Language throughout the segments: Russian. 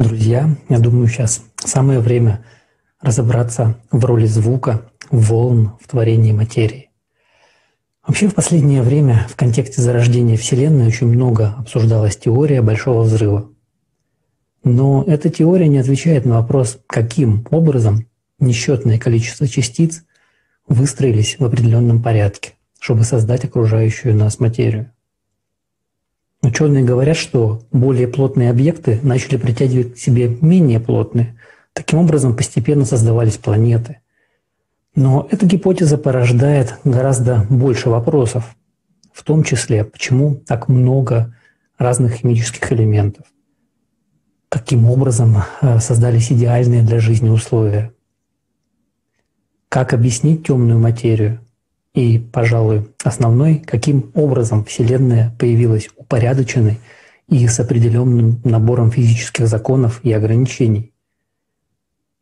Друзья, я думаю, сейчас самое время разобраться в роли звука, волн в творении материи. Вообще в последнее время в контексте зарождения Вселенной очень много обсуждалась теория Большого Взрыва. Но эта теория не отвечает на вопрос, каким образом несчетное количество частиц выстроились в определенном порядке, чтобы создать окружающую нас материю. Ученые говорят, что более плотные объекты начали притягивать к себе менее плотные. Таким образом, постепенно создавались планеты. Но эта гипотеза порождает гораздо больше вопросов, в том числе, почему так много разных химических элементов, каким образом э, создались идеальные для жизни условия, как объяснить темную материю, и, пожалуй, основной, каким образом Вселенная появилась упорядоченной и с определенным набором физических законов и ограничений.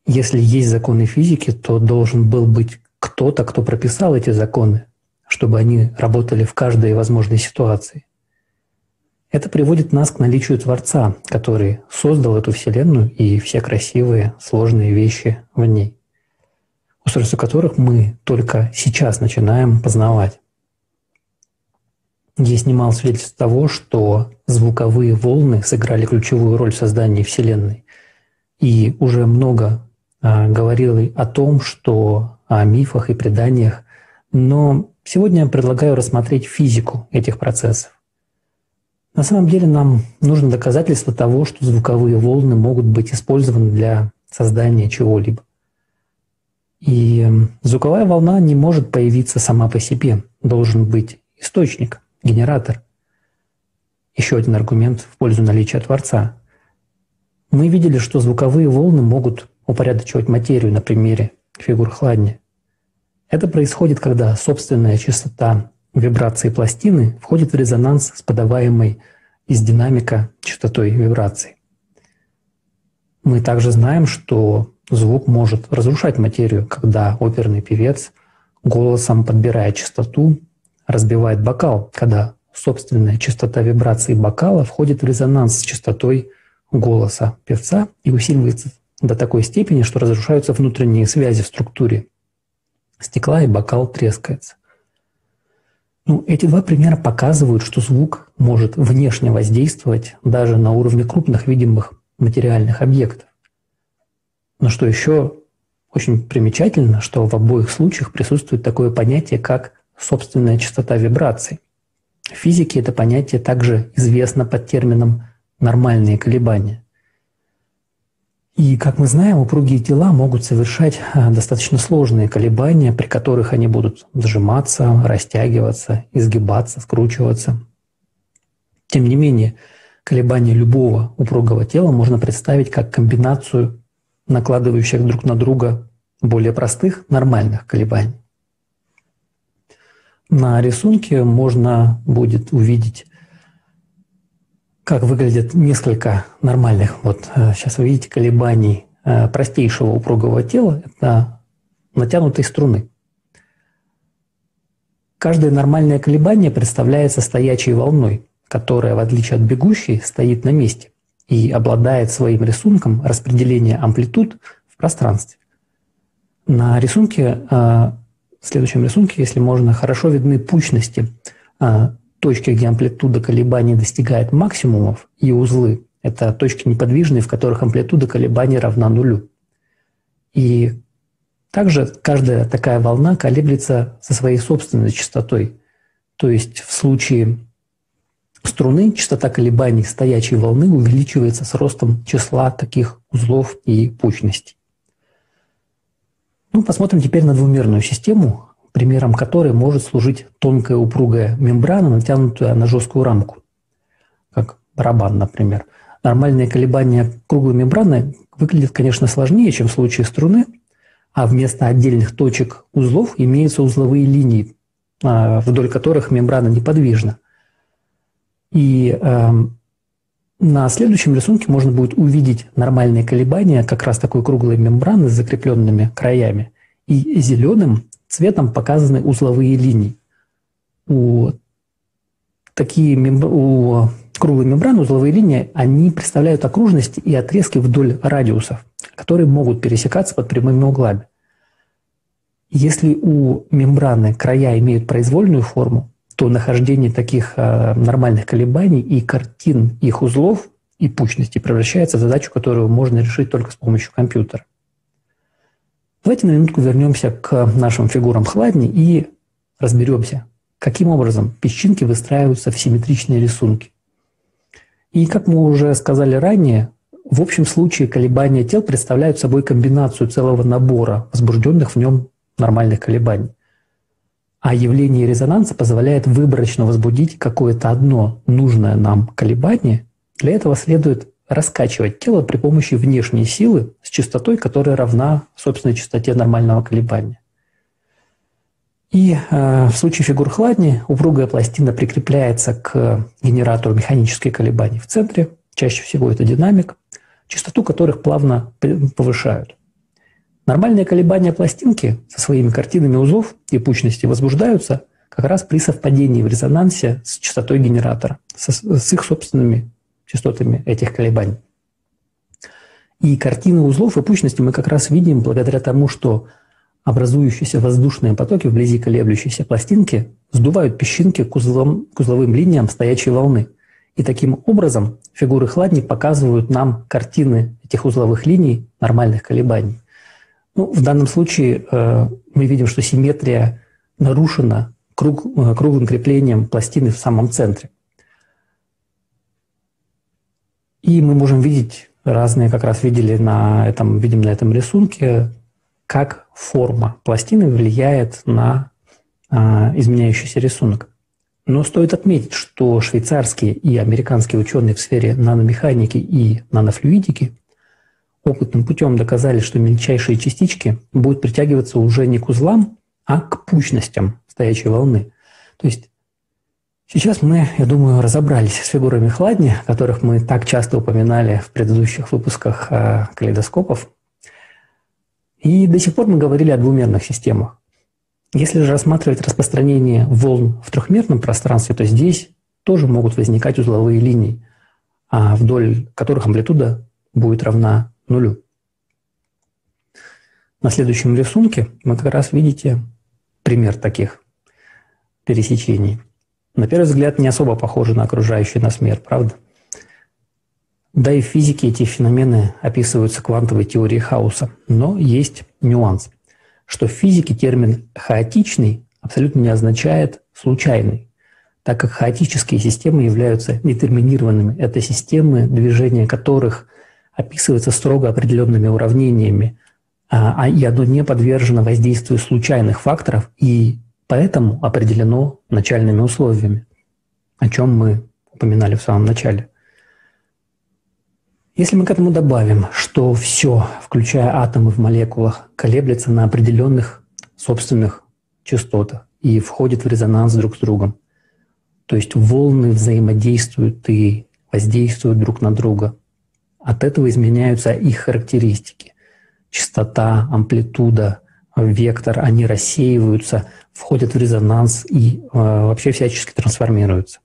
Если есть законы физики, то должен был быть кто-то, кто прописал эти законы, чтобы они работали в каждой возможной ситуации. Это приводит нас к наличию Творца, который создал эту Вселенную и все красивые, сложные вещи в ней устройства которых мы только сейчас начинаем познавать. Есть немало свидетельств того, что звуковые волны сыграли ключевую роль в создании Вселенной. И уже много а, говорил о том, что о мифах и преданиях, но сегодня я предлагаю рассмотреть физику этих процессов. На самом деле нам нужно доказательство того, что звуковые волны могут быть использованы для создания чего-либо. И звуковая волна не может появиться сама по себе. Должен быть источник, генератор. Еще один аргумент в пользу наличия Творца. Мы видели, что звуковые волны могут упорядочивать материю на примере фигур хладни. Это происходит, когда собственная частота вибрации пластины входит в резонанс с подаваемой из динамика частотой вибрации. Мы также знаем, что Звук может разрушать материю, когда оперный певец голосом подбирая частоту, разбивает бокал, когда собственная частота вибрации бокала входит в резонанс с частотой голоса певца и усиливается до такой степени, что разрушаются внутренние связи в структуре стекла, и бокал трескается. Ну, эти два примера показывают, что звук может внешне воздействовать даже на уровне крупных видимых материальных объектов. Но что еще очень примечательно, что в обоих случаях присутствует такое понятие, как собственная частота вибраций. В физике это понятие также известно под термином «нормальные колебания». И, как мы знаем, упругие тела могут совершать а, достаточно сложные колебания, при которых они будут сжиматься, растягиваться, изгибаться, скручиваться. Тем не менее, колебания любого упругого тела можно представить как комбинацию накладывающих друг на друга более простых, нормальных колебаний. На рисунке можно будет увидеть, как выглядят несколько нормальных, вот сейчас э, вы видите, колебаний э, простейшего упругого тела, это натянутой струны. Каждое нормальное колебание представляется стоячей волной, которая, в отличие от бегущей, стоит на месте и обладает своим рисунком распределения амплитуд в пространстве. На рисунке, а, в следующем рисунке, если можно, хорошо видны пучности, а, точки, где амплитуда колебаний достигает максимумов, и узлы. Это точки неподвижные, в которых амплитуда колебаний равна нулю. И также каждая такая волна колеблется со своей собственной частотой. То есть в случае струны частота колебаний стоячей волны увеличивается с ростом числа таких узлов и пучностей. Ну, посмотрим теперь на двумерную систему, примером которой может служить тонкая упругая мембрана, натянутая на жесткую рамку, как барабан, например. Нормальные колебания круглой мембраны выглядят, конечно, сложнее, чем в случае струны, а вместо отдельных точек узлов имеются узловые линии, а, вдоль которых мембрана неподвижна – и э, на следующем рисунке можно будет увидеть нормальные колебания как раз такой круглой мембраны с закрепленными краями. И зеленым цветом показаны узловые линии. У, такие, у круглые мембраны, узловые линии, они представляют окружности и отрезки вдоль радиусов, которые могут пересекаться под прямыми углами. Если у мембраны края имеют произвольную форму, то нахождение таких э, нормальных колебаний и картин их узлов и пучности превращается в задачу, которую можно решить только с помощью компьютера. Давайте на минутку вернемся к нашим фигурам хладни и разберемся, каким образом песчинки выстраиваются в симметричные рисунки. И как мы уже сказали ранее, в общем случае колебания тел представляют собой комбинацию целого набора возбужденных в нем нормальных колебаний. А явление резонанса позволяет выборочно возбудить какое-то одно нужное нам колебание. Для этого следует раскачивать тело при помощи внешней силы с частотой, которая равна собственной частоте нормального колебания. И э, в случае фигур хладни упругая пластина прикрепляется к генератору механических колебаний в центре, чаще всего это динамик, частоту которых плавно повышают. Нормальные колебания пластинки со своими картинами узлов и пучности возбуждаются как раз при совпадении в резонансе с частотой генератора, с, с их собственными частотами этих колебаний. И картины узлов и пучности мы как раз видим благодаря тому, что образующиеся воздушные потоки вблизи колеблющейся пластинки сдувают песчинки к, узлам, к узловым линиям стоячей волны. И таким образом фигуры хладни показывают нам картины этих узловых линий нормальных колебаний. Ну, в данном случае э, мы видим, что симметрия нарушена круг, э, круглым креплением пластины в самом центре. И мы можем видеть разные, как раз видели на этом, видим на этом рисунке, как форма пластины влияет на э, изменяющийся рисунок. Но стоит отметить, что швейцарские и американские ученые в сфере наномеханики и нанофлюидики опытным путем доказали, что мельчайшие частички будут притягиваться уже не к узлам, а к пучностям стоячей волны. То есть сейчас мы, я думаю, разобрались с фигурами хладни, которых мы так часто упоминали в предыдущих выпусках э, калейдоскопов. И до сих пор мы говорили о двумерных системах. Если же рассматривать распространение волн в трехмерном пространстве, то здесь тоже могут возникать узловые линии, а вдоль которых амплитуда будет равна нулю. На следующем рисунке вы как раз видите пример таких пересечений. На первый взгляд не особо похожи на окружающий нас мир, правда? Да и в физике эти феномены описываются квантовой теорией хаоса. Но есть нюанс, что в физике термин «хаотичный» абсолютно не означает «случайный», так как хаотические системы являются детерминированными. Это системы, движения которых – описывается строго определенными уравнениями, а, а и оно не подвержено воздействию случайных факторов и поэтому определено начальными условиями, о чем мы упоминали в самом начале. Если мы к этому добавим, что все, включая атомы в молекулах, колеблется на определенных собственных частотах и входит в резонанс друг с другом, то есть волны взаимодействуют и воздействуют друг на друга, от этого изменяются их характеристики. Частота, амплитуда, вектор, они рассеиваются, входят в резонанс и э, вообще всячески трансформируются.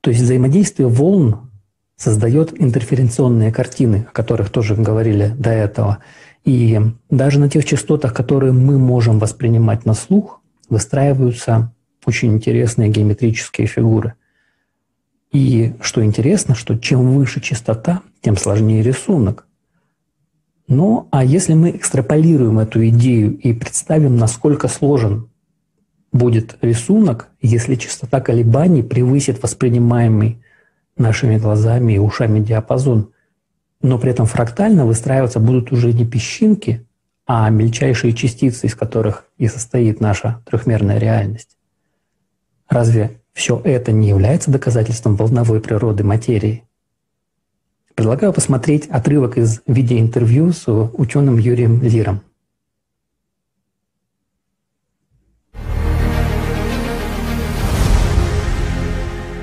То есть взаимодействие волн создает интерференционные картины, о которых тоже говорили до этого. И даже на тех частотах, которые мы можем воспринимать на слух, выстраиваются очень интересные геометрические фигуры – и что интересно, что чем выше частота, тем сложнее рисунок. Ну, а если мы экстраполируем эту идею и представим, насколько сложен будет рисунок, если частота колебаний превысит воспринимаемый нашими глазами и ушами диапазон, но при этом фрактально выстраиваться будут уже не песчинки, а мельчайшие частицы, из которых и состоит наша трехмерная реальность. Разве все это не является доказательством волновой природы материи. Предлагаю посмотреть отрывок из видеоинтервью с ученым Юрием Лиром.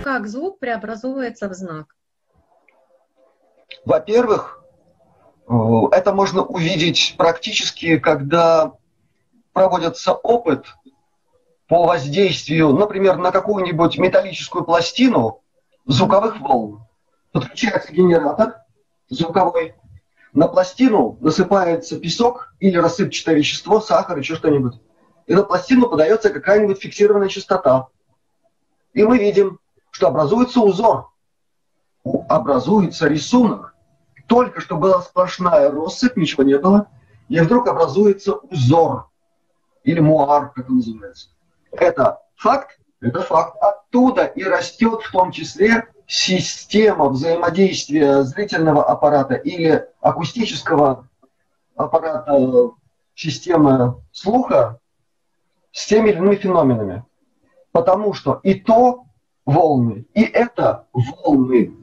Как звук преобразуется в знак? Во-первых, это можно увидеть практически, когда проводится опыт по воздействию, например, на какую-нибудь металлическую пластину звуковых волн. Подключается генератор звуковой, на пластину насыпается песок или рассыпчатое вещество, сахар, еще что-нибудь. И на пластину подается какая-нибудь фиксированная частота. И мы видим, что образуется узор, образуется рисунок. Только что была сплошная россыпь, ничего не было, и вдруг образуется узор, или муар, как он называется. Это факт, это факт. Оттуда и растет в том числе система взаимодействия зрительного аппарата или акустического аппарата системы слуха с теми или иными феноменами. Потому что и то волны, и это волны.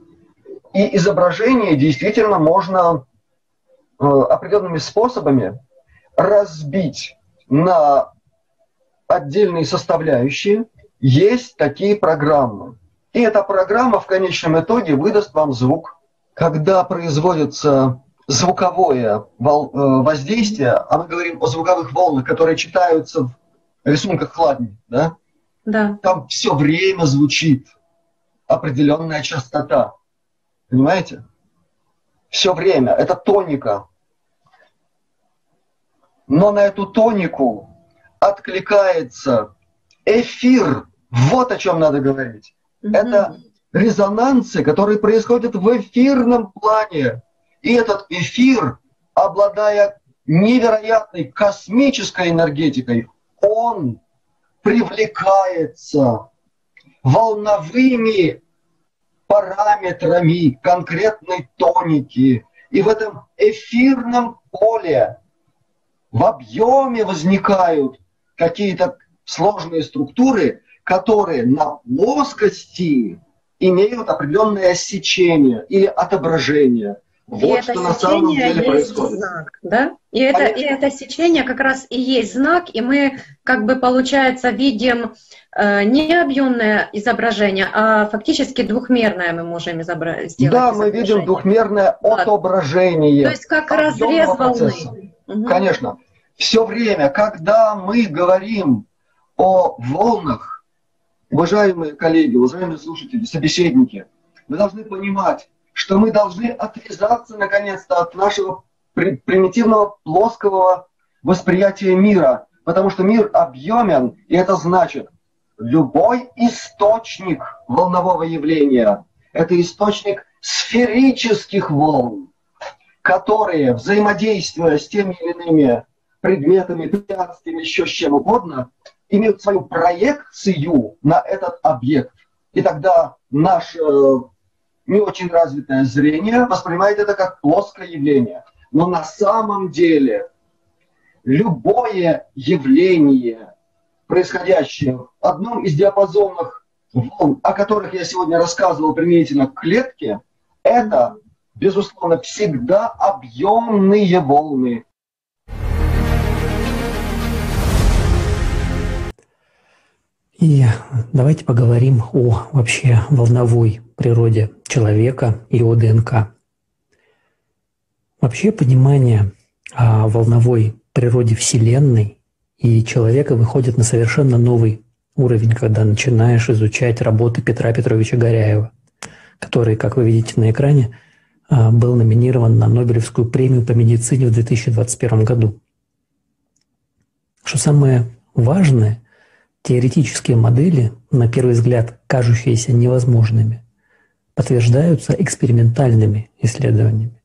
И изображение действительно можно э, определенными способами разбить на отдельные составляющие. Есть такие программы. И эта программа в конечном итоге выдаст вам звук. Когда производится звуковое э, воздействие, а мы говорим о звуковых волнах, которые читаются в рисунках Хладни, да? Да. Там все время звучит определенная частота. Понимаете? Все время. Это тоника. Но на эту тонику откликается эфир. Вот о чем надо говорить. Mm-hmm. Это резонансы, которые происходят в эфирном плане. И этот эфир, обладая невероятной космической энергетикой, он привлекается волновыми параметрами конкретной тоники. И в этом эфирном поле в объеме возникают какие-то сложные структуры, которые на плоскости имеют определенное сечение или отображение. Вот и что на самом деле происходит. Знак, да? И это, и это сечение как раз и есть знак, и мы как бы, получается, видим э, не объемное изображение, а фактически двухмерное мы можем изобра- сделать. Да, мы видим двухмерное да. отображение. То есть как разрез волны. Угу. Конечно. Все время, когда мы говорим о волнах, Уважаемые коллеги, уважаемые слушатели, собеседники, вы должны понимать, что мы должны отвязаться наконец-то от нашего примитивного плоского восприятия мира, потому что мир объемен, и это значит, любой источник волнового явления – это источник сферических волн, которые, взаимодействуя с теми или иными предметами, препятствиями, еще с чем угодно, имеют свою проекцию на этот объект. И тогда наше э, не очень развитое зрение воспринимает это как плоское явление. Но на самом деле любое явление, происходящее в одном из диапазонов волн, о которых я сегодня рассказывал применительно к клетке, это, безусловно, всегда объемные волны, И давайте поговорим о вообще волновой природе человека и о ДНК. Вообще понимание о волновой природе Вселенной и человека выходит на совершенно новый уровень, когда начинаешь изучать работы Петра Петровича Горяева, который, как вы видите на экране, а, был номинирован на Нобелевскую премию по медицине в 2021 году. Что самое важное – Теоретические модели, на первый взгляд кажущиеся невозможными, подтверждаются экспериментальными исследованиями.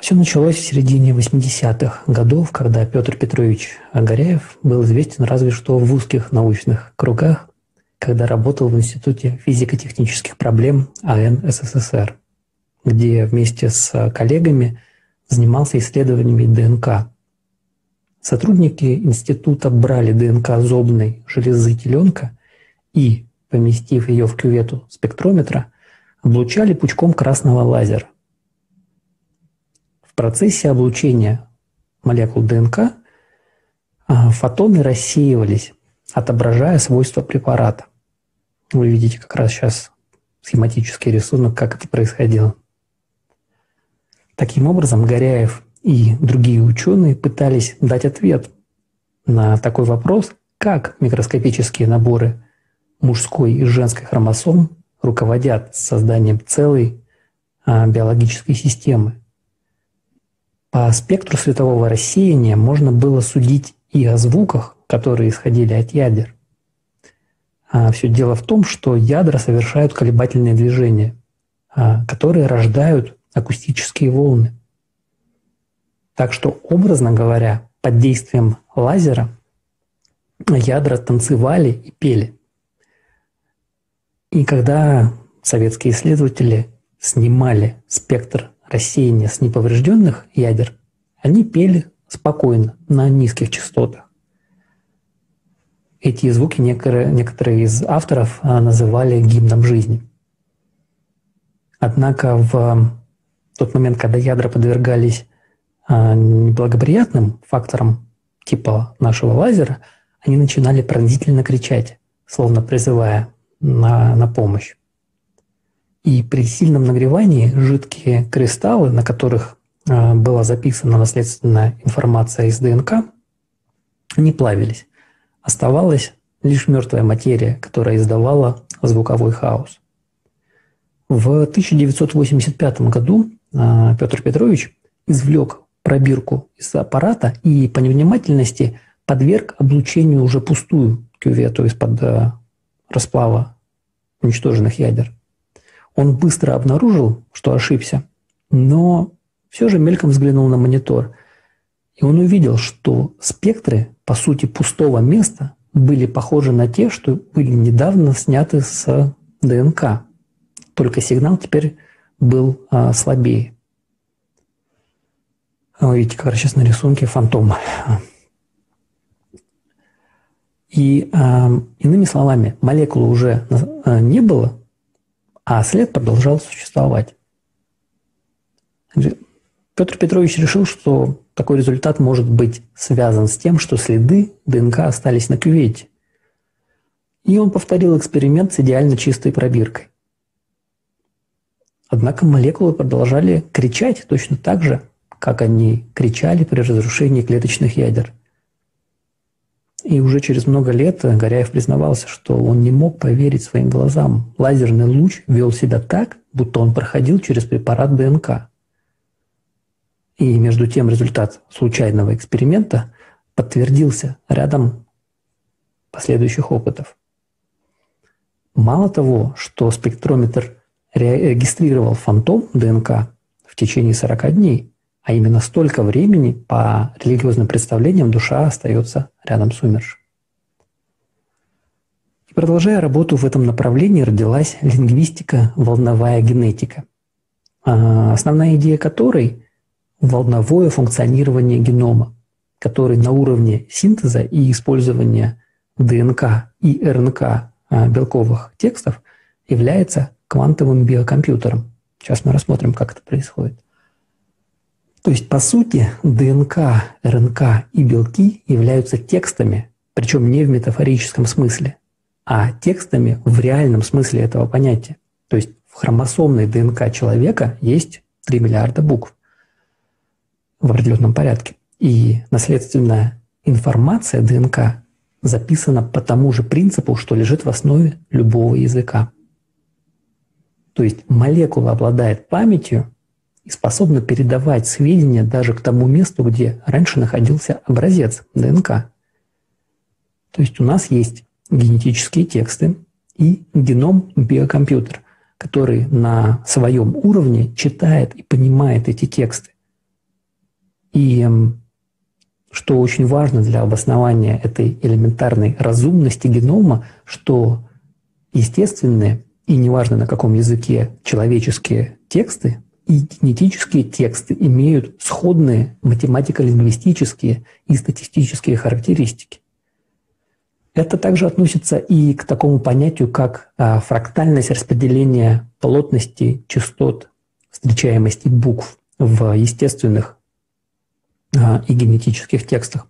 Все началось в середине 80-х годов, когда Петр Петрович Агаряев был известен разве что в узких научных кругах, когда работал в Институте физико-технических проблем АН СССР, где вместе с коллегами занимался исследованиями ДНК Сотрудники института брали ДНК зобной железы теленка и, поместив ее в кювету спектрометра, облучали пучком красного лазера. В процессе облучения молекул ДНК а, фотоны рассеивались, отображая свойства препарата. Вы видите как раз сейчас схематический рисунок, как это происходило. Таким образом, Горяев и другие ученые пытались дать ответ на такой вопрос, как микроскопические наборы мужской и женской хромосом руководят созданием целой а, биологической системы. По спектру светового рассеяния можно было судить и о звуках, которые исходили от ядер. А все дело в том, что ядра совершают колебательные движения, а, которые рождают акустические волны. Так что, образно говоря, под действием лазера ядра танцевали и пели. И когда советские исследователи снимали спектр рассеяния с неповрежденных ядер, они пели спокойно на низких частотах. Эти звуки некоторые, некоторые из авторов а, называли гимном жизни. Однако в тот момент, когда ядра подвергались неблагоприятным факторам типа нашего лазера, они начинали пронзительно кричать, словно призывая на, на помощь. И при сильном нагревании жидкие кристаллы, на которых э, была записана наследственная информация из ДНК, не плавились. Оставалась лишь мертвая материя, которая издавала звуковой хаос. В 1985 году э, Петр Петрович извлек пробирку из аппарата и по невнимательности подверг облучению уже пустую кювету из-под э, расплава уничтоженных ядер. Он быстро обнаружил, что ошибся, но все же мельком взглянул на монитор, и он увидел, что спектры, по сути, пустого места были похожи на те, что были недавно сняты с ДНК. Только сигнал теперь был а, слабее. Вы видите, как раз сейчас на рисунке фантом. И э, иными словами, молекулы уже э, не было, а след продолжал существовать. Петр Петрович решил, что такой результат может быть связан с тем, что следы ДНК остались на кювете. И он повторил эксперимент с идеально чистой пробиркой. Однако молекулы продолжали кричать точно так же, как они кричали при разрушении клеточных ядер – и уже через много лет Горяев признавался, что он не мог поверить своим глазам. Лазерный луч вел себя так, будто он проходил через препарат ДНК. И между тем результат случайного эксперимента подтвердился рядом последующих опытов. Мало того, что спектрометр регистрировал фантом ДНК в течение 40 дней, а именно столько времени по религиозным представлениям душа остается рядом с умершим. И продолжая работу в этом направлении, родилась лингвистика «Волновая генетика», а, основная идея которой – волновое функционирование генома, который на уровне синтеза и использования ДНК и РНК а, белковых текстов является квантовым биокомпьютером. Сейчас мы рассмотрим, как это происходит. То есть, по сути, ДНК, РНК и белки являются текстами, причем не в метафорическом смысле, а текстами в реальном смысле этого понятия. То есть в хромосомной ДНК человека есть 3 миллиарда букв в определенном порядке. И наследственная информация ДНК записана по тому же принципу, что лежит в основе любого языка. То есть молекула обладает памятью, и способна передавать сведения даже к тому месту, где раньше находился образец ДНК. То есть у нас есть генетические тексты и геном-биокомпьютер, который на своем уровне читает и понимает эти тексты. И эм, что очень важно для обоснования этой элементарной разумности генома, что естественные и неважно на каком языке человеческие тексты и генетические тексты имеют сходные математико-лингвистические и статистические характеристики. Это также относится и к такому понятию, как а, фрактальность распределения плотности частот встречаемости букв в естественных а, и генетических текстах.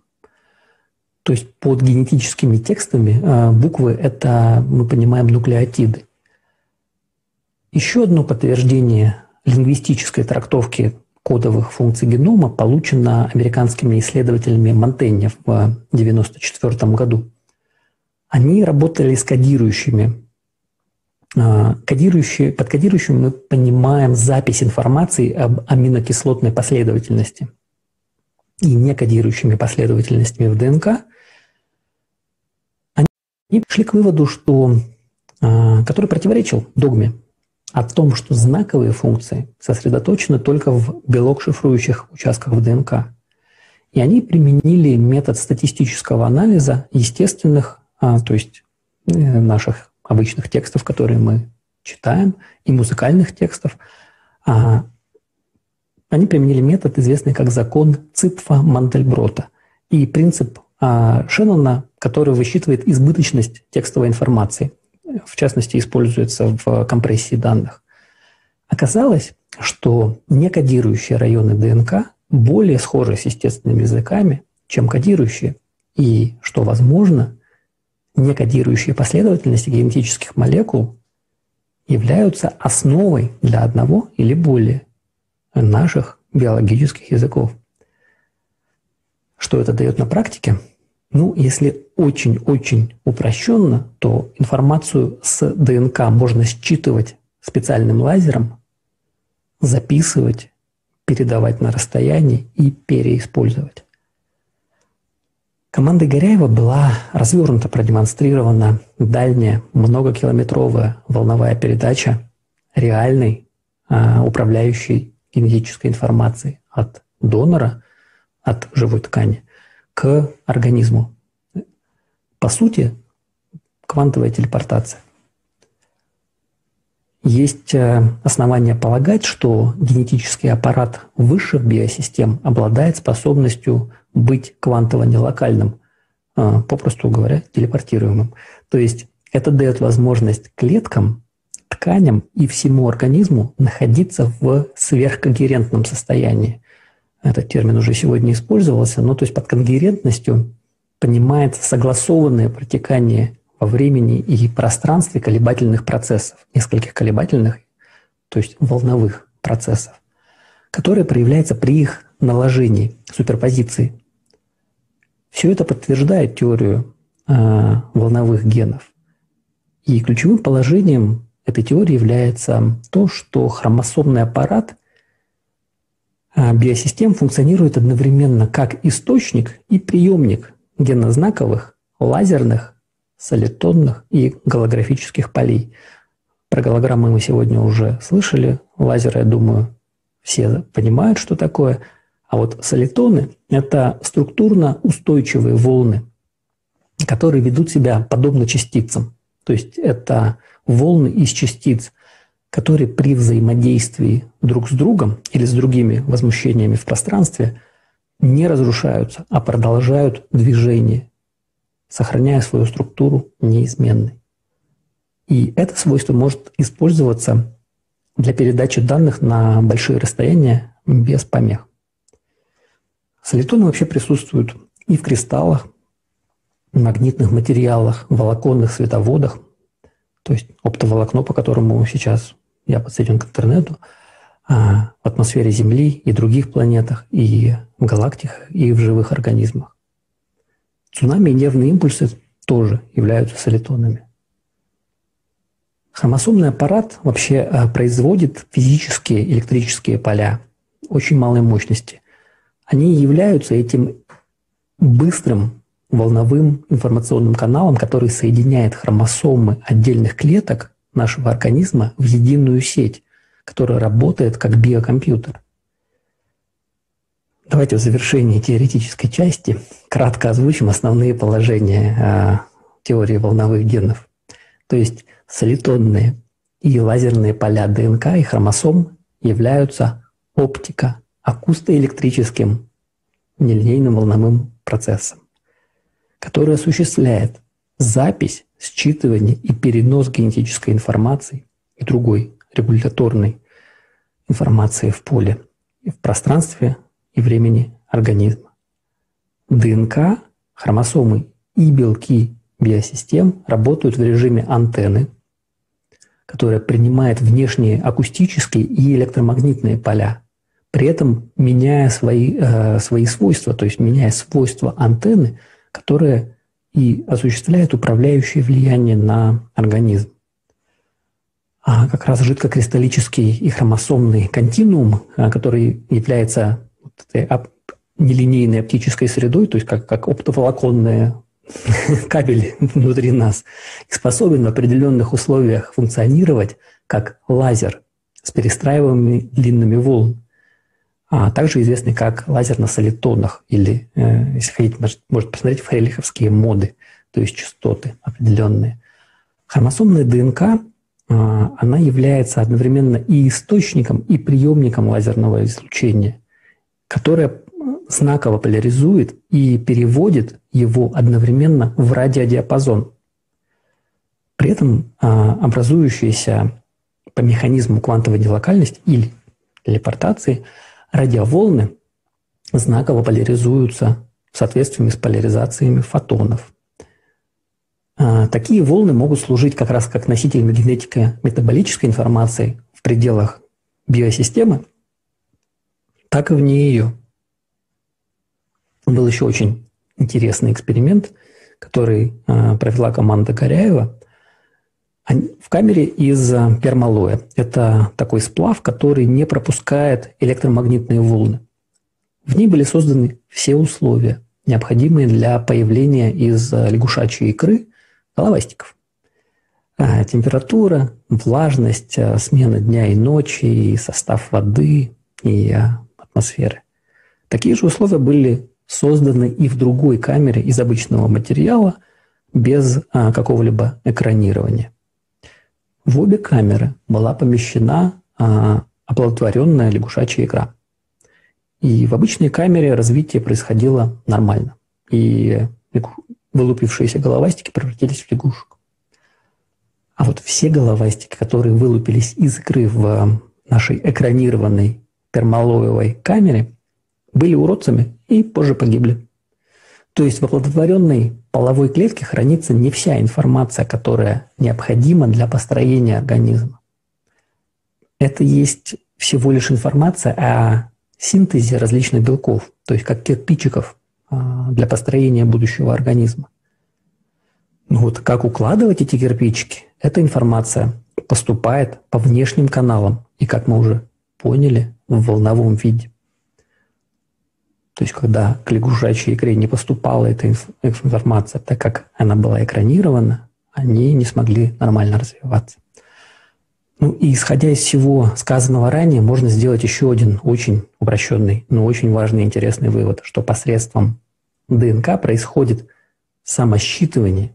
То есть под генетическими текстами а, буквы – это, мы понимаем, нуклеотиды. Еще одно подтверждение лингвистической трактовки кодовых функций генома получена американскими исследователями Монтенья в 1994 году. Они работали с кодирующими. А, кодирующие, под кодирующим мы понимаем запись информации об аминокислотной последовательности и некодирующими последовательностями в ДНК. Они пришли к выводу, что, а, который противоречил догме о том, что знаковые функции сосредоточены только в белок шифрующих участках в ДНК. И они применили метод статистического анализа естественных, а, то есть э, наших обычных текстов, которые мы читаем, и музыкальных текстов. А, они применили метод, известный как закон Ципфа-Мандельброта и принцип а, Шеннона, который высчитывает избыточность текстовой информации – в частности, используется в компрессии данных. Оказалось, что некодирующие районы ДНК более схожи с естественными языками, чем кодирующие, и, что возможно, некодирующие последовательности генетических молекул являются основой для одного или более наших биологических языков. Что это дает на практике? Ну, если очень-очень упрощенно, то информацию с ДНК можно считывать специальным лазером, записывать, передавать на расстоянии и переиспользовать. Командой Горяева была развернута, продемонстрирована дальняя многокилометровая волновая передача реальной а, управляющей генетической информации от донора, от живой ткани, к организму. По сути, квантовая телепортация. Есть э, основания полагать, что генетический аппарат высших биосистем обладает способностью быть квантово-нелокальным, э, попросту говоря, телепортируемым. То есть это дает возможность клеткам, тканям и всему организму находиться в сверхкогерентном состоянии. Этот термин уже сегодня использовался, но то есть под конгерентностью понимается согласованное протекание во времени и пространстве колебательных процессов, нескольких колебательных, то есть волновых процессов, которые проявляются при их наложении, суперпозиции. Все это подтверждает теорию э, волновых генов. И ключевым положением этой теории является то, что хромосомный аппарат биосистем функционирует одновременно как источник и приемник генознаковых, лазерных, солитонных и голографических полей. Про голограммы мы сегодня уже слышали. Лазеры, я думаю, все понимают, что такое. А вот солитоны – это структурно устойчивые волны, которые ведут себя подобно частицам. То есть это волны из частиц – которые при взаимодействии друг с другом или с другими возмущениями в пространстве не разрушаются, а продолжают движение, сохраняя свою структуру неизменной. И это свойство может использоваться для передачи данных на большие расстояния без помех. Солитоны вообще присутствуют и в кристаллах, магнитных материалах, волоконных световодах, то есть оптоволокно, по которому сейчас я подсоединен к интернету, а, в атмосфере Земли и других планетах, и в галактиках, и в живых организмах. Цунами и нервные импульсы тоже являются солитонами. Хромосомный аппарат вообще а, производит физические электрические поля очень малой мощности. Они являются этим быстрым волновым информационным каналом, который соединяет хромосомы отдельных клеток нашего организма в единую сеть, которая работает как биокомпьютер. Давайте в завершении теоретической части кратко озвучим основные положения а, теории волновых генов. То есть солитонные и лазерные поля ДНК и хромосом являются оптика, акустоэлектрическим нелинейным волновым процессом, который осуществляет запись считывание и перенос генетической информации и другой регуляторной информации в поле, в пространстве и времени организма. ДНК, хромосомы и белки биосистем работают в режиме антенны, которая принимает внешние акустические и электромагнитные поля, при этом меняя свои, э, свои свойства, то есть меняя свойства антенны, которые и осуществляет управляющее влияние на организм. А как раз жидкокристаллический и хромосомный континуум, а, который является вот этой нелинейной оптической средой, то есть как, как оптоволоконная кабель внутри нас, способен в определенных условиях функционировать как лазер с перестраиваемыми длинными волн, а также известный как лазер на солитонах или, э, если хотите, может, посмотреть фрелиховские моды, то есть частоты определенные. Хромосомная ДНК, э, она является одновременно и источником, и приемником лазерного излучения, которое знаково поляризует и переводит его одновременно в радиодиапазон. При этом а, образующиеся по механизму квантовой делокальности или телепортации радиоволны знаково поляризуются в соответствии с поляризациями фотонов. А, такие волны могут служить как раз как носителями генетико-метаболической информации в пределах биосистемы, так и вне ее. Был еще очень интересный эксперимент, который э, провела команда Горяева. В камере из э, пермалоя. Это такой сплав, который не пропускает электромагнитные волны. В ней были созданы все условия, необходимые для появления из э, лягушачьей икры головастиков. Температура, влажность, смена дня и ночи, и состав воды, и атмосферы. Такие же условия были созданы и в другой камере из обычного материала без а, какого-либо экранирования. В обе камеры была помещена а, оплодотворенная лягушачья икра. И в обычной камере развитие происходило нормально. И вылупившиеся головастики превратились в лягушек. А вот все головастики, которые вылупились из икры в нашей экранированной пермалоевой камере, были уродцами и позже погибли. То есть в оплодотворенной половой клетке хранится не вся информация, которая необходима для построения организма. Это есть всего лишь информация о синтезе различных белков, то есть как кирпичиков а, для построения будущего организма. Ну вот как укладывать эти кирпичики, эта информация поступает по внешним каналам и, как мы уже поняли, в волновом виде. То есть, когда к лягушачьей икре не поступала эта информация, так как она была экранирована, они не смогли нормально развиваться. Ну и исходя из всего сказанного ранее, можно сделать еще один очень упрощенный, но очень важный и интересный вывод, что посредством ДНК происходит самосчитывание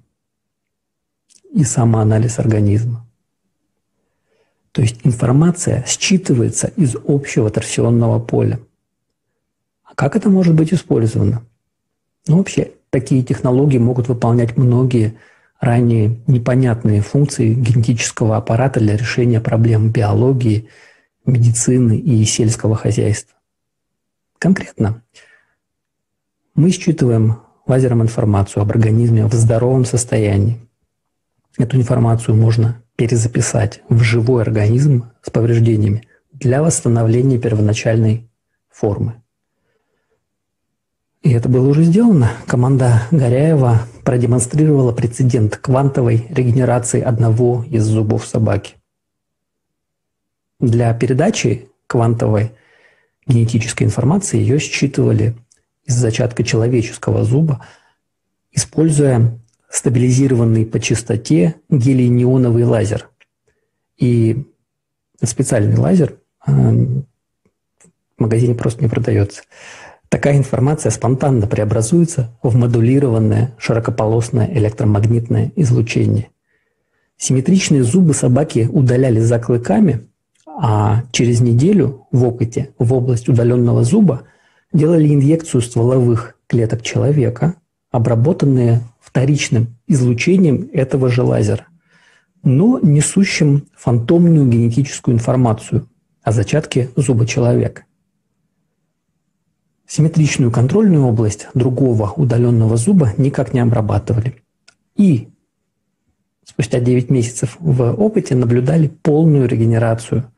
и самоанализ организма. То есть информация считывается из общего торсионного поля. Как это может быть использовано? Ну, вообще, такие технологии могут выполнять многие ранее непонятные функции генетического аппарата для решения проблем биологии, медицины и сельского хозяйства. Конкретно, мы считываем лазером информацию об организме в здоровом состоянии. Эту информацию можно перезаписать в живой организм с повреждениями для восстановления первоначальной формы. И это было уже сделано. Команда Горяева продемонстрировала прецедент квантовой регенерации одного из зубов собаки. Для передачи квантовой генетической информации ее считывали из зачатка человеческого зуба, используя стабилизированный по частоте гелий-неоновый лазер. И специальный лазер э, в магазине просто не продается. Такая информация спонтанно преобразуется в модулированное широкополосное электромагнитное излучение. Симметричные зубы собаки удалялись за клыками, а через неделю в опыте в область удаленного зуба делали инъекцию стволовых клеток человека, обработанные вторичным излучением этого же лазера, но несущим фантомную генетическую информацию о зачатке зуба человека. Симметричную контрольную область другого удаленного зуба никак не обрабатывали. И спустя 9 месяцев в опыте наблюдали полную регенерацию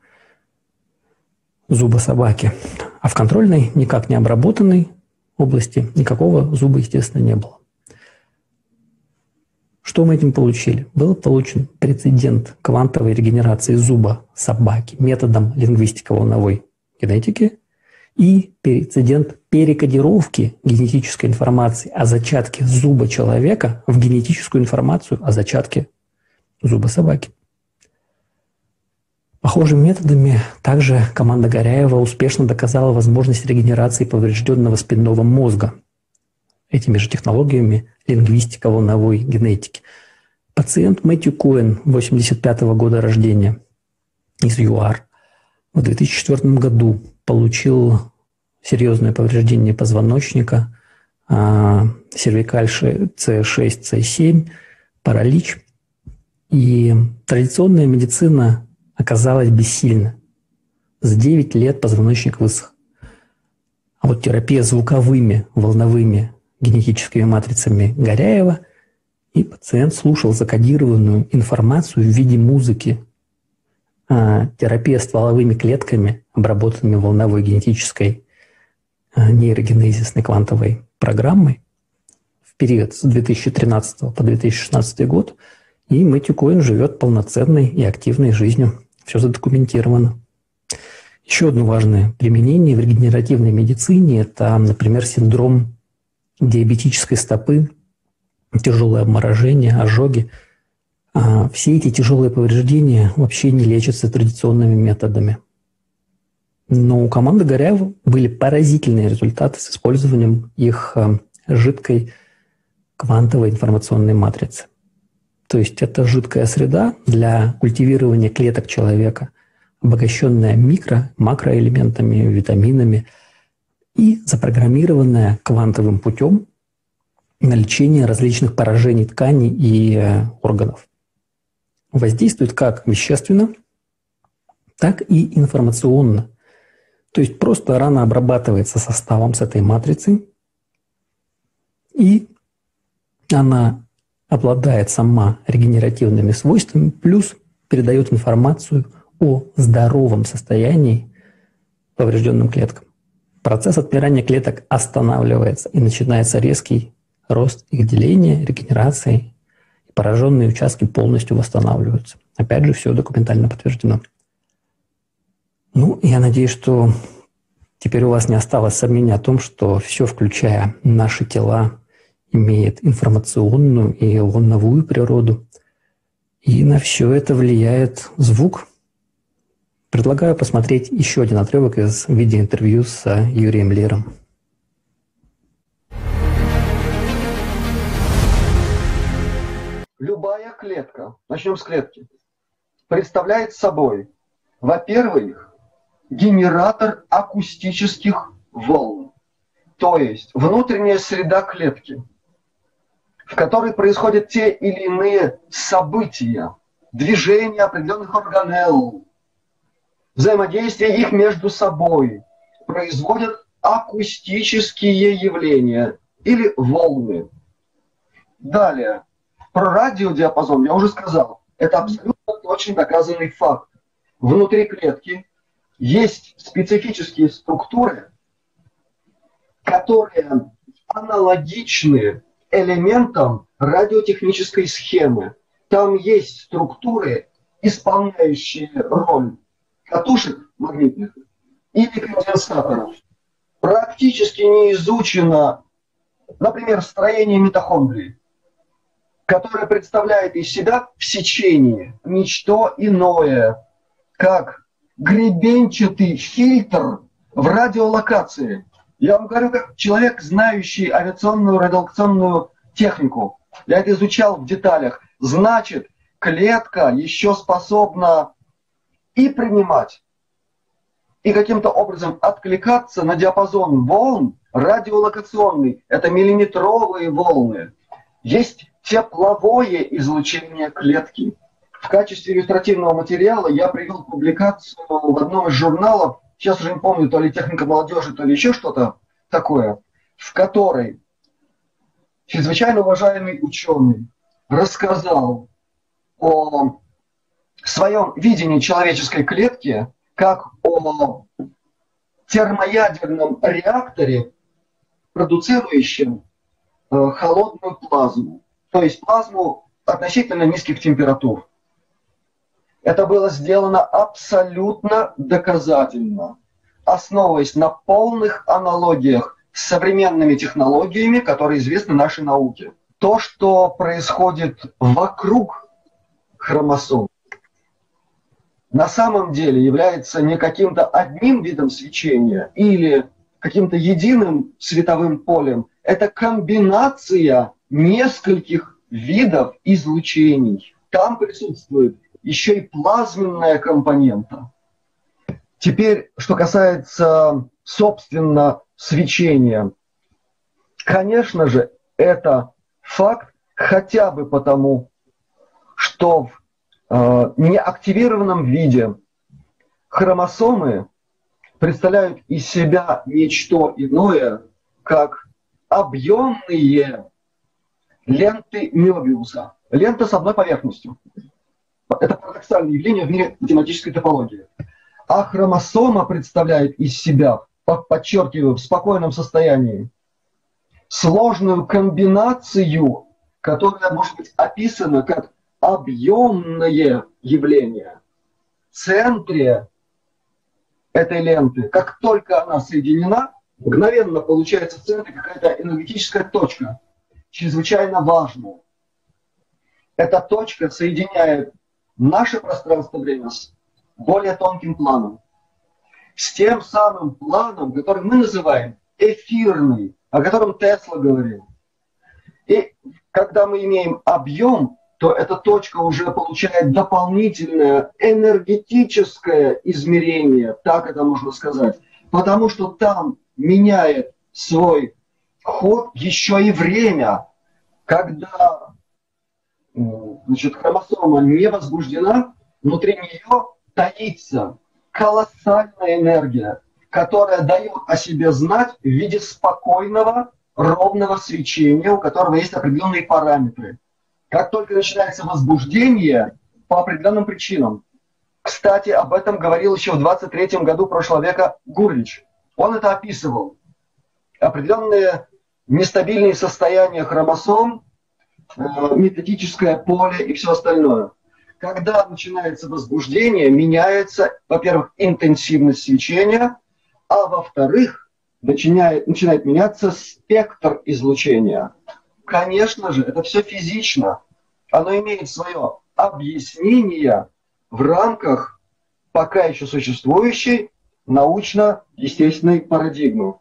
зуба собаки. А в контрольной, никак не обработанной области никакого зуба, естественно, не было. Что мы этим получили? Был получен прецедент квантовой регенерации зуба собаки методом лингвистико-волновой генетики и прецедент перекодировки генетической информации о зачатке зуба человека в генетическую информацию о зачатке зуба собаки. Похожими методами также команда Горяева успешно доказала возможность регенерации поврежденного спинного мозга этими же технологиями лингвистика волновой генетики. Пациент Мэтью Коэн, 85 -го года рождения, из ЮАР, в 2004 году получил серьезное повреждение позвоночника, а, сервикальши C6, C7, паралич. И традиционная медицина оказалась бессильна. За 9 лет позвоночник высох. А вот терапия звуковыми, волновыми генетическими матрицами Горяева, и пациент слушал закодированную информацию в виде музыки. А терапия стволовыми клетками, обработанными волновой генетической нейрогенезисной квантовой программой в период с 2013 по 2016 год, и Мэтью Коин живет полноценной и активной жизнью. Все задокументировано. Еще одно важное применение в регенеративной медицине – это, например, синдром диабетической стопы, тяжелое обморожение, ожоги. А все эти тяжелые повреждения вообще не лечатся традиционными методами. Но у команды Горяева были поразительные результаты с использованием их а, жидкой квантовой информационной матрицы. То есть это жидкая среда для культивирования клеток человека, обогащенная микро, макроэлементами, витаминами – и запрограммированная квантовым путем на лечение различных поражений тканей и э, органов. Воздействует как вещественно, так и информационно. То есть просто рана обрабатывается составом с этой матрицы, и она обладает сама регенеративными свойствами, плюс передает информацию о здоровом состоянии поврежденным клеткам. Процесс отмирания клеток останавливается и начинается резкий рост их деления, регенерации, пораженные участки полностью восстанавливаются. Опять же, все документально подтверждено. Ну, я надеюсь, что теперь у вас не осталось сомнений о том, что все, включая наши тела, имеет информационную и волновую природу. И на все это влияет звук, Предлагаю посмотреть еще один отрывок из видеоинтервью с Юрием Лером. Любая клетка, начнем с клетки, представляет собой, во-первых, генератор акустических волн, то есть внутренняя среда клетки, в которой происходят те или иные события, движения определенных органелл, взаимодействие их между собой производят акустические явления или волны. Далее, про радиодиапазон я уже сказал. Это абсолютно точно доказанный факт. Внутри клетки есть специфические структуры, которые аналогичны элементам радиотехнической схемы. Там есть структуры, исполняющие роль катушек магнитных или конденсаторов практически не изучено, например, строение митохондрии, которое представляет из себя в сечении ничто иное, как гребенчатый фильтр в радиолокации. Я вам говорю, как человек, знающий авиационную радиолокационную технику. Я это изучал в деталях. Значит, клетка еще способна и принимать, и каким-то образом откликаться на диапазон волн радиолокационный. Это миллиметровые волны. Есть тепловое излучение клетки. В качестве иллюстративного материала я привел публикацию в одном из журналов, сейчас уже не помню, то ли техника молодежи, то ли еще что-то такое, в которой чрезвычайно уважаемый ученый рассказал о своем видении человеческой клетки как о термоядерном реакторе, продуцирующем э, холодную плазму. То есть плазму относительно низких температур. Это было сделано абсолютно доказательно, основываясь на полных аналогиях с современными технологиями, которые известны нашей науке. То, что происходит вокруг хромосом, на самом деле является не каким-то одним видом свечения или каким-то единым световым полем. Это комбинация нескольких видов излучений. Там присутствует еще и плазменная компонента. Теперь, что касается, собственно, свечения. Конечно же, это факт хотя бы потому, что в э, неактивированном виде хромосомы представляют из себя нечто иное, как объемные ленты Мёбиуса. Лента с одной поверхностью. Это парадоксальное явление в мире математической топологии. А хромосома представляет из себя, подчеркиваю, в спокойном состоянии, сложную комбинацию, которая может быть описана как объемное явление. В центре этой ленты, как только она соединена, мгновенно получается в центре какая-то энергетическая точка, чрезвычайно важная. Эта точка соединяет наше пространство-время с более тонким планом. С тем самым планом, который мы называем эфирный, о котором Тесла говорил. И когда мы имеем объем, то эта точка уже получает дополнительное энергетическое измерение, так это можно сказать, потому что там меняет свой ход еще и время, когда значит, хромосома не возбуждена, внутри нее таится колоссальная энергия, которая дает о себе знать в виде спокойного, ровного свечения, у которого есть определенные параметры. Как только начинается возбуждение по определенным причинам, кстати, об этом говорил еще в 23 году прошлого века Гурлич. Он это описывал. Определенные нестабильные состояния хромосом, э, методическое поле и все остальное. Когда начинается возбуждение, меняется, во-первых, интенсивность свечения, а во-вторых, начинает, начинает меняться спектр излучения. Конечно же, это все физично. Оно имеет свое объяснение в рамках пока еще существующей научно-естественной парадигмы.